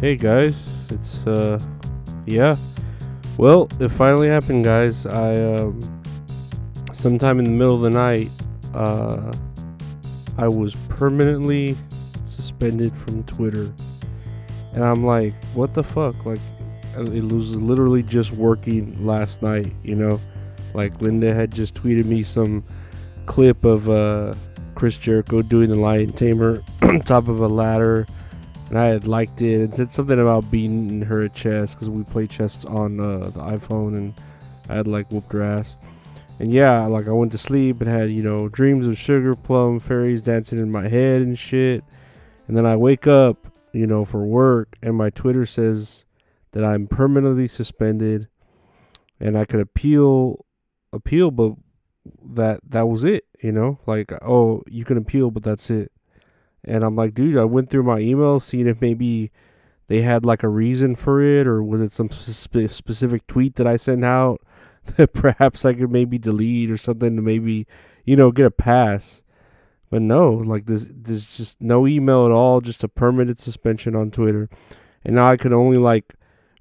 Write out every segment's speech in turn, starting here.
Hey guys, it's uh yeah. Well, it finally happened guys. I um sometime in the middle of the night uh I was permanently suspended from Twitter. And I'm like, what the fuck? Like it was literally just working last night, you know? Like Linda had just tweeted me some clip of uh Chris Jericho doing the lion tamer on top of a ladder and I had liked it and said something about beating her at chess because we play chess on uh, the iPhone and I had like whooped her ass. And yeah, like I went to sleep and had you know dreams of sugar plum fairies dancing in my head and shit. And then I wake up, you know, for work and my Twitter says that I'm permanently suspended and I could appeal appeal but that that was it, you know? Like oh, you can appeal but that's it. And I'm like, dude, I went through my emails, seeing if maybe they had like a reason for it, or was it some spe- specific tweet that I sent out that perhaps I could maybe delete or something to maybe, you know, get a pass. But no, like there's there's just no email at all, just a permanent suspension on Twitter. And now I can only like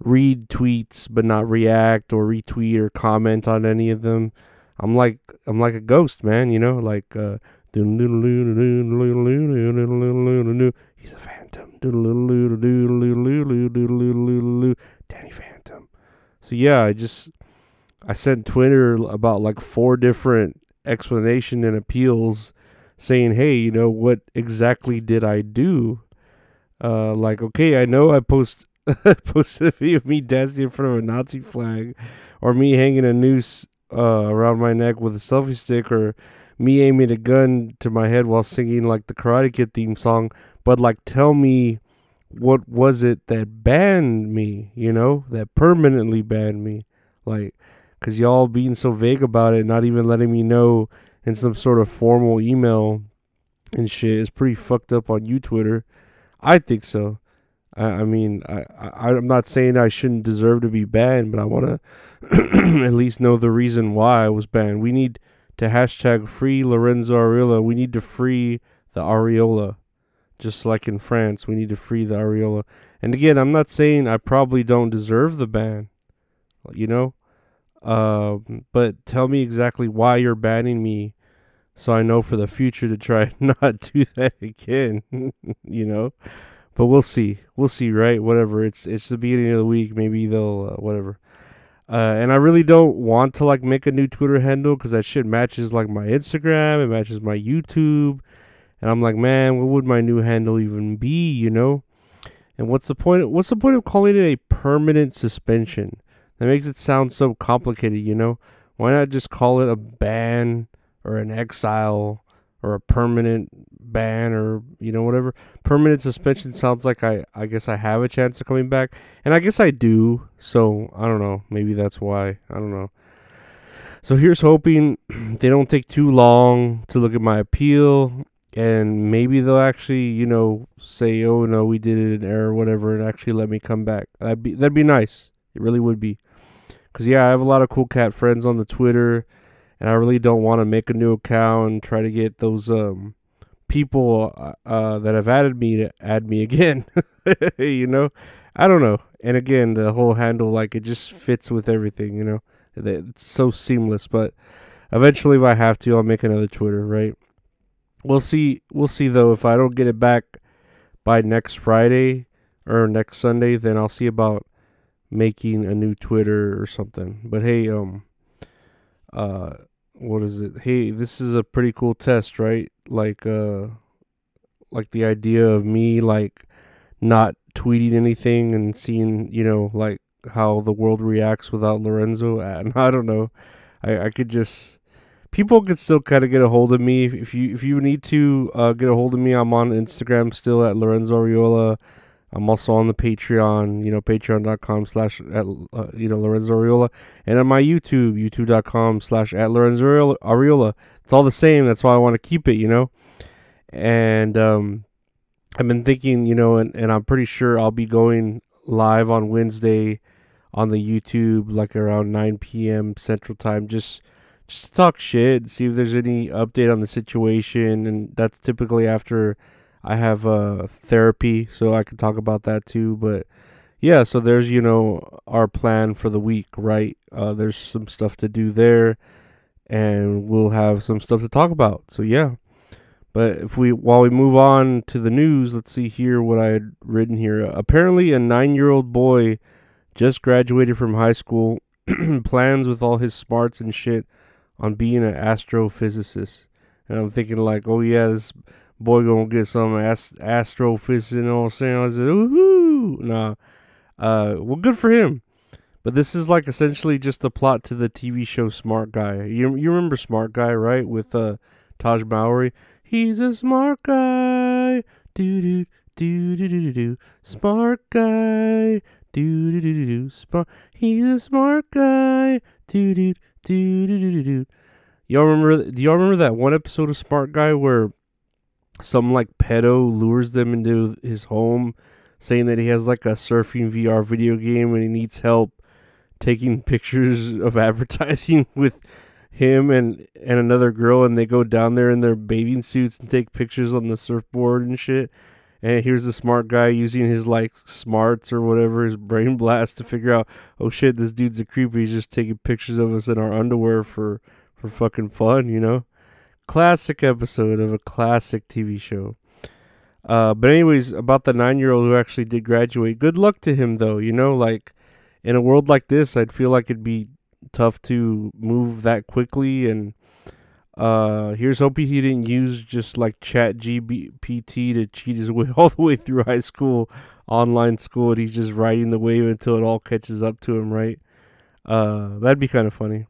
read tweets but not react or retweet or comment on any of them. I'm like I'm like a ghost, man, you know, like uh He's a phantom. Danny Phantom. So yeah, I just I sent Twitter about like four different explanation and appeals saying, "Hey, you know what exactly did I do?" Uh, like, okay, I know I post posted a video of me dancing in front of a Nazi flag, or me hanging a noose uh, around my neck with a selfie stick, or me aiming a gun to my head while singing like the Karate Kid theme song, but like tell me what was it that banned me, you know, that permanently banned me, like, cause y'all being so vague about it, not even letting me know in some sort of formal email and shit is pretty fucked up on you, Twitter. I think so. I, I mean, I, I I'm not saying I shouldn't deserve to be banned, but I want to at least know the reason why I was banned. We need to hashtag free Lorenzo Ariola. We need to free the Areola. Just like in France, we need to free the Areola. And again, I'm not saying I probably don't deserve the ban, you know? Uh, but tell me exactly why you're banning me so I know for the future to try not to do that again, you know? But we'll see. We'll see, right? Whatever. It's it's the beginning of the week. Maybe they'll uh, whatever. Uh, and I really don't want to like make a new Twitter handle because that shit matches like my Instagram, it matches my YouTube, and I'm like, man, what would my new handle even be? You know? And what's the point? What's the point of calling it a permanent suspension? That makes it sound so complicated. You know? Why not just call it a ban or an exile or a permanent ban or you know whatever. Permanent suspension sounds like I I guess I have a chance of coming back. And I guess I do. So I don't know. Maybe that's why. I don't know. So here's hoping they don't take too long to look at my appeal. And maybe they'll actually you know say oh no we did it in error or whatever and actually let me come back. That'd be that'd be nice. It really would be. Because yeah I have a lot of cool cat friends on the Twitter and I really don't want to make a new account and try to get those um people uh, uh, that have added me to add me again. you know, I don't know. And again, the whole handle like it just fits with everything. You know, it's so seamless. But eventually, if I have to, I'll make another Twitter. Right? We'll see. We'll see though. If I don't get it back by next Friday or next Sunday, then I'll see about making a new Twitter or something. But hey, um, uh what is it? Hey, this is a pretty cool test, right? Like uh like the idea of me like not tweeting anything and seeing, you know, like how the world reacts without Lorenzo. And I don't know. I I could just people could still kind of get a hold of me if you if you need to uh, get a hold of me. I'm on Instagram still at Lorenzo Ariola. I'm also on the Patreon, you know, patreon.com slash at, uh, you know, Lorenzo Ariola. And on my YouTube, youtube.com slash at Lorenzo Ariola. It's all the same. That's why I want to keep it, you know. And um, I've been thinking, you know, and, and I'm pretty sure I'll be going live on Wednesday on the YouTube, like around 9 p.m. Central Time, just just to talk shit, see if there's any update on the situation. And that's typically after I have uh therapy, so I can talk about that too. But yeah, so there's you know our plan for the week, right? Uh, there's some stuff to do there, and we'll have some stuff to talk about. So yeah. But if we while we move on to the news, let's see here what I had written here. Apparently, a nine-year-old boy just graduated from high school, plans with all his smarts and shit on being an astrophysicist. And I'm thinking like, oh yeah, this boy gonna get some ast- astrophysics. You know what I'm saying? I said, ooh, nah. Uh, well, good for him. But this is like essentially just a plot to the TV show Smart Guy. You you remember Smart Guy, right? With uh Taj Mowry. He's a smart guy. Do do do do do do. Smart guy. Do do do do do. Smart. He's a smart guy. Do do do do do do. Y'all remember? Do y'all remember that one episode of Smart Guy where some like pedo lures them into his home, saying that he has like a surfing VR video game and he needs help taking pictures of advertising with him and and another girl and they go down there in their bathing suits and take pictures on the surfboard and shit. And here's the smart guy using his like smarts or whatever his brain blast to figure out oh shit this dude's a creepy he's just taking pictures of us in our underwear for for fucking fun you know classic episode of a classic tv show. Uh but anyways about the nine year old who actually did graduate good luck to him though you know like in a world like this i'd feel like it'd be tough to move that quickly and uh here's hoping he didn't use just like chat gpt to cheat his way all the way through high school online school and he's just riding the wave until it all catches up to him right? Uh that'd be kind of funny.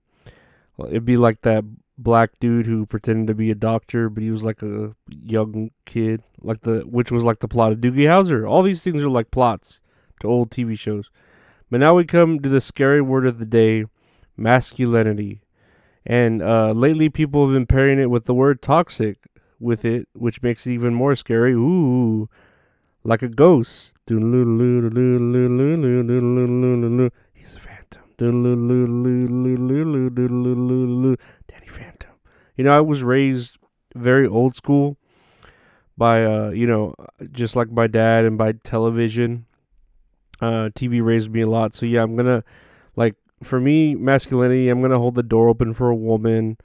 Well, it'd be like that black dude who pretended to be a doctor but he was like a young kid like the which was like the plot of doogie howser all these things are like plots to old tv shows but now we come to the scary word of the day masculinity. And uh, lately, people have been pairing it with the word toxic with it, which makes it even more scary. Ooh, like a ghost. He's a phantom. Danny Phantom. You know, I was raised very old school by, uh, you know, just like my dad and by television. Uh, TV raised me a lot. So, yeah, I'm going to, like, for me, masculinity, I'm gonna hold the door open for a woman,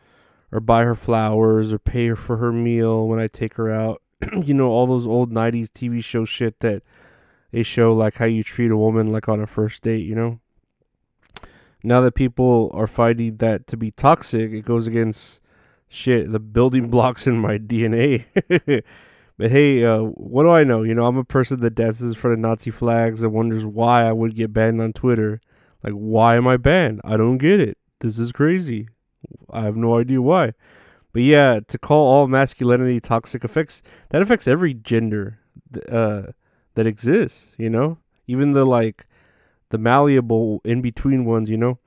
or buy her flowers, or pay her for her meal when I take her out. you know, all those old '90s TV show shit that they show, like how you treat a woman, like on a first date. You know. Now that people are finding that to be toxic, it goes against shit the building blocks in my DNA. but hey, uh, what do I know? You know, I'm a person that dances for the Nazi flags and wonders why I would get banned on Twitter. Like, why am I banned? I don't get it. This is crazy. I have no idea why. But yeah, to call all masculinity toxic affects that affects every gender uh, that exists. You know, even the like the malleable in between ones. You know,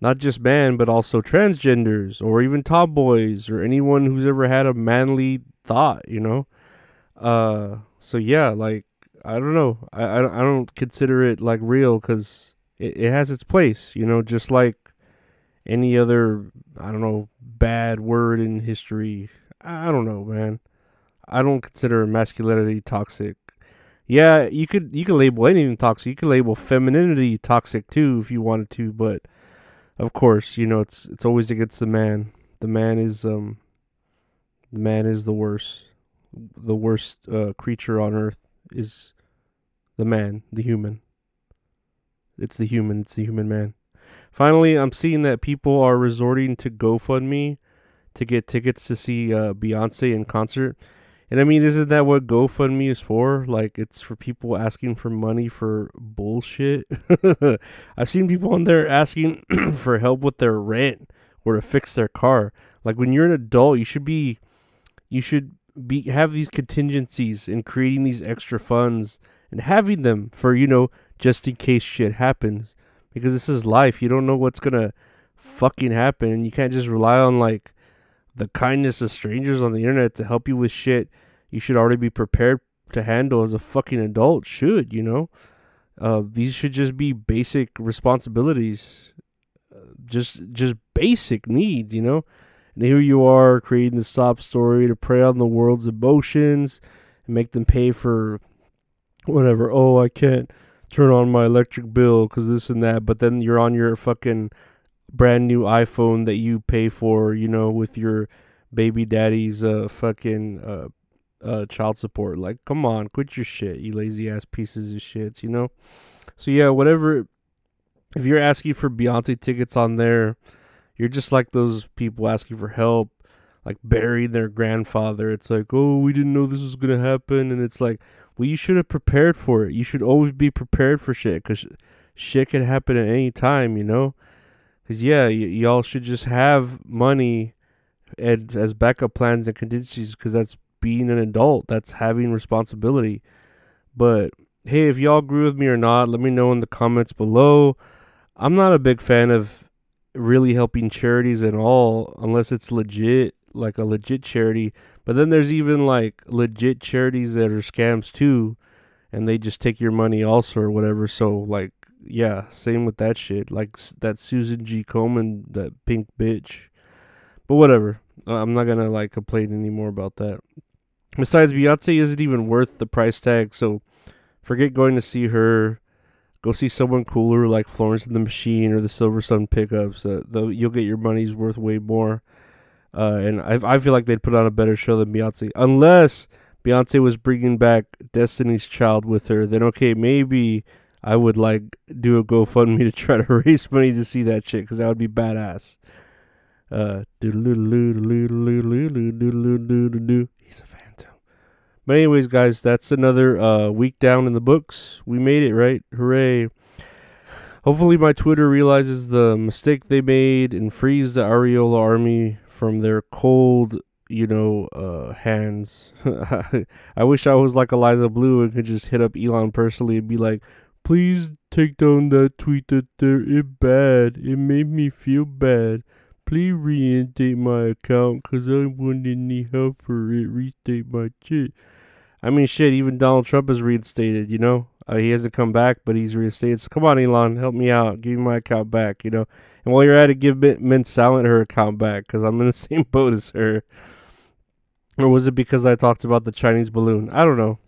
not just man, but also transgenders or even tomboys or anyone who's ever had a manly thought. You know, uh, so yeah, like I don't know. I I, I don't consider it like real because it, it has its place, you know, just like any other, I don't know, bad word in history. I don't know, man. I don't consider masculinity toxic. Yeah, you could you could label anything toxic. You could label femininity toxic too if you wanted to, but of course, you know, it's it's always against the man. The man is um the man is the worst. The worst uh, creature on earth is the man, the human. It's the human. It's the human man. Finally, I'm seeing that people are resorting to GoFundMe to get tickets to see uh, Beyonce in concert. And I mean, isn't that what GoFundMe is for? Like, it's for people asking for money for bullshit. I've seen people on there asking for help with their rent or to fix their car. Like, when you're an adult, you should be, you should be have these contingencies and creating these extra funds and having them for you know just in case shit happens. Because this is life. You don't know what's gonna fucking happen and you can't just rely on like the kindness of strangers on the internet to help you with shit you should already be prepared to handle as a fucking adult should, you know? Uh, these should just be basic responsibilities. Uh, just just basic needs, you know? And here you are creating the sob story to prey on the world's emotions and make them pay for whatever. Oh, I can't turn on my electric bill because this and that. But then you're on your fucking brand new iPhone that you pay for, you know, with your baby daddy's uh fucking uh uh child support. Like, come on, quit your shit, you lazy ass pieces of shits, you know. So yeah, whatever. If you're asking for Beyonce tickets on there, you're just like those people asking for help, like burying their grandfather. It's like, oh, we didn't know this was gonna happen, and it's like, well, you should have prepared for it. You should always be prepared for shit, cause shit can happen at any time, you know. Cause yeah, y- y'all should just have money and as backup plans and contingencies, cause that's being an adult. That's having responsibility. But hey, if y'all agree with me or not, let me know in the comments below. I'm not a big fan of really helping charities at all unless it's legit, like a legit charity. But then there's even like legit charities that are scams too, and they just take your money also or whatever. So like, yeah, same with that shit. Like that Susan G. Komen, that pink bitch. But whatever. Uh, I'm not gonna like complain anymore about that. Besides, Beyonce isn't even worth the price tag, so forget going to see her. Go see someone cooler like Florence and the Machine or the Silver Sun Pickups. Uh, though you'll get your money's worth way more. Uh, and I I feel like they'd put on a better show than Beyonce, unless Beyonce was bringing back Destiny's Child with her. Then okay, maybe I would like do a GoFundMe to try to raise money to see that shit because that would be badass. Uh, he's a phantom. But anyways, guys, that's another uh, week down in the books. We made it, right? Hooray! Hopefully, my Twitter realizes the mistake they made and frees the Ariola army from their cold, you know, uh, hands. I wish I was like Eliza Bleu and could just hit up Elon personally and be like, "Please take down that tweet that they're it bad. It made me feel bad." Please reinstate my account because I wouldn't need help for it. Restate my shit. I mean, shit, even Donald Trump is reinstated, you know? Uh, he hasn't come back, but he's reinstated. So come on, Elon, help me out. Give me my account back, you know? And while you're at it, give Mint Silent her account back because I'm in the same boat as her. Or was it because I talked about the Chinese balloon? I don't know.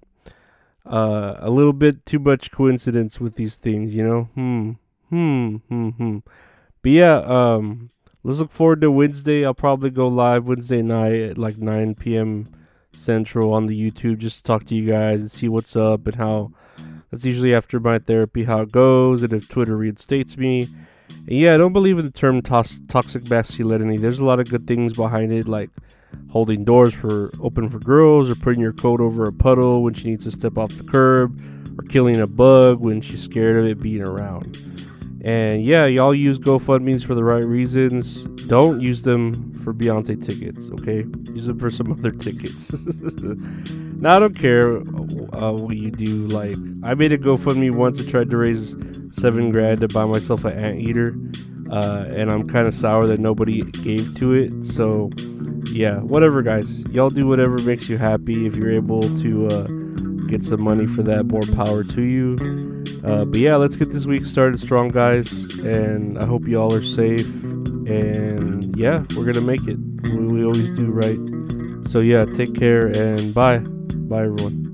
Uh, a little bit too much coincidence with these things, you know? Hmm. Hmm. Hmm. Hmm. But yeah, um, let's look forward to Wednesday. I'll probably go live Wednesday night at like 9 p.m. Central on the YouTube just to talk to you guys and see what's up and how. That's usually after my therapy, how it goes, and if Twitter reinstates me. And yeah, I don't believe in the term tos- toxic masculinity. There's a lot of good things behind it, like holding doors for open for girls, or putting your coat over a puddle when she needs to step off the curb, or killing a bug when she's scared of it being around. And yeah, y'all use GoFundMe's for the right reasons. Don't use them for Beyonce tickets, okay? Use them for some other tickets. now I don't care uh, what you do. Like I made a GoFundMe once. I tried to raise seven grand to buy myself an anteater, uh, and I'm kind of sour that nobody gave to it. So yeah, whatever, guys. Y'all do whatever makes you happy. If you're able to uh, get some money for that, more power to you. Uh, but yeah, let's get this week started strong, guys. And I hope you all are safe. And yeah, we're gonna make it. We, we always do, right? So yeah, take care and bye. Bye, everyone.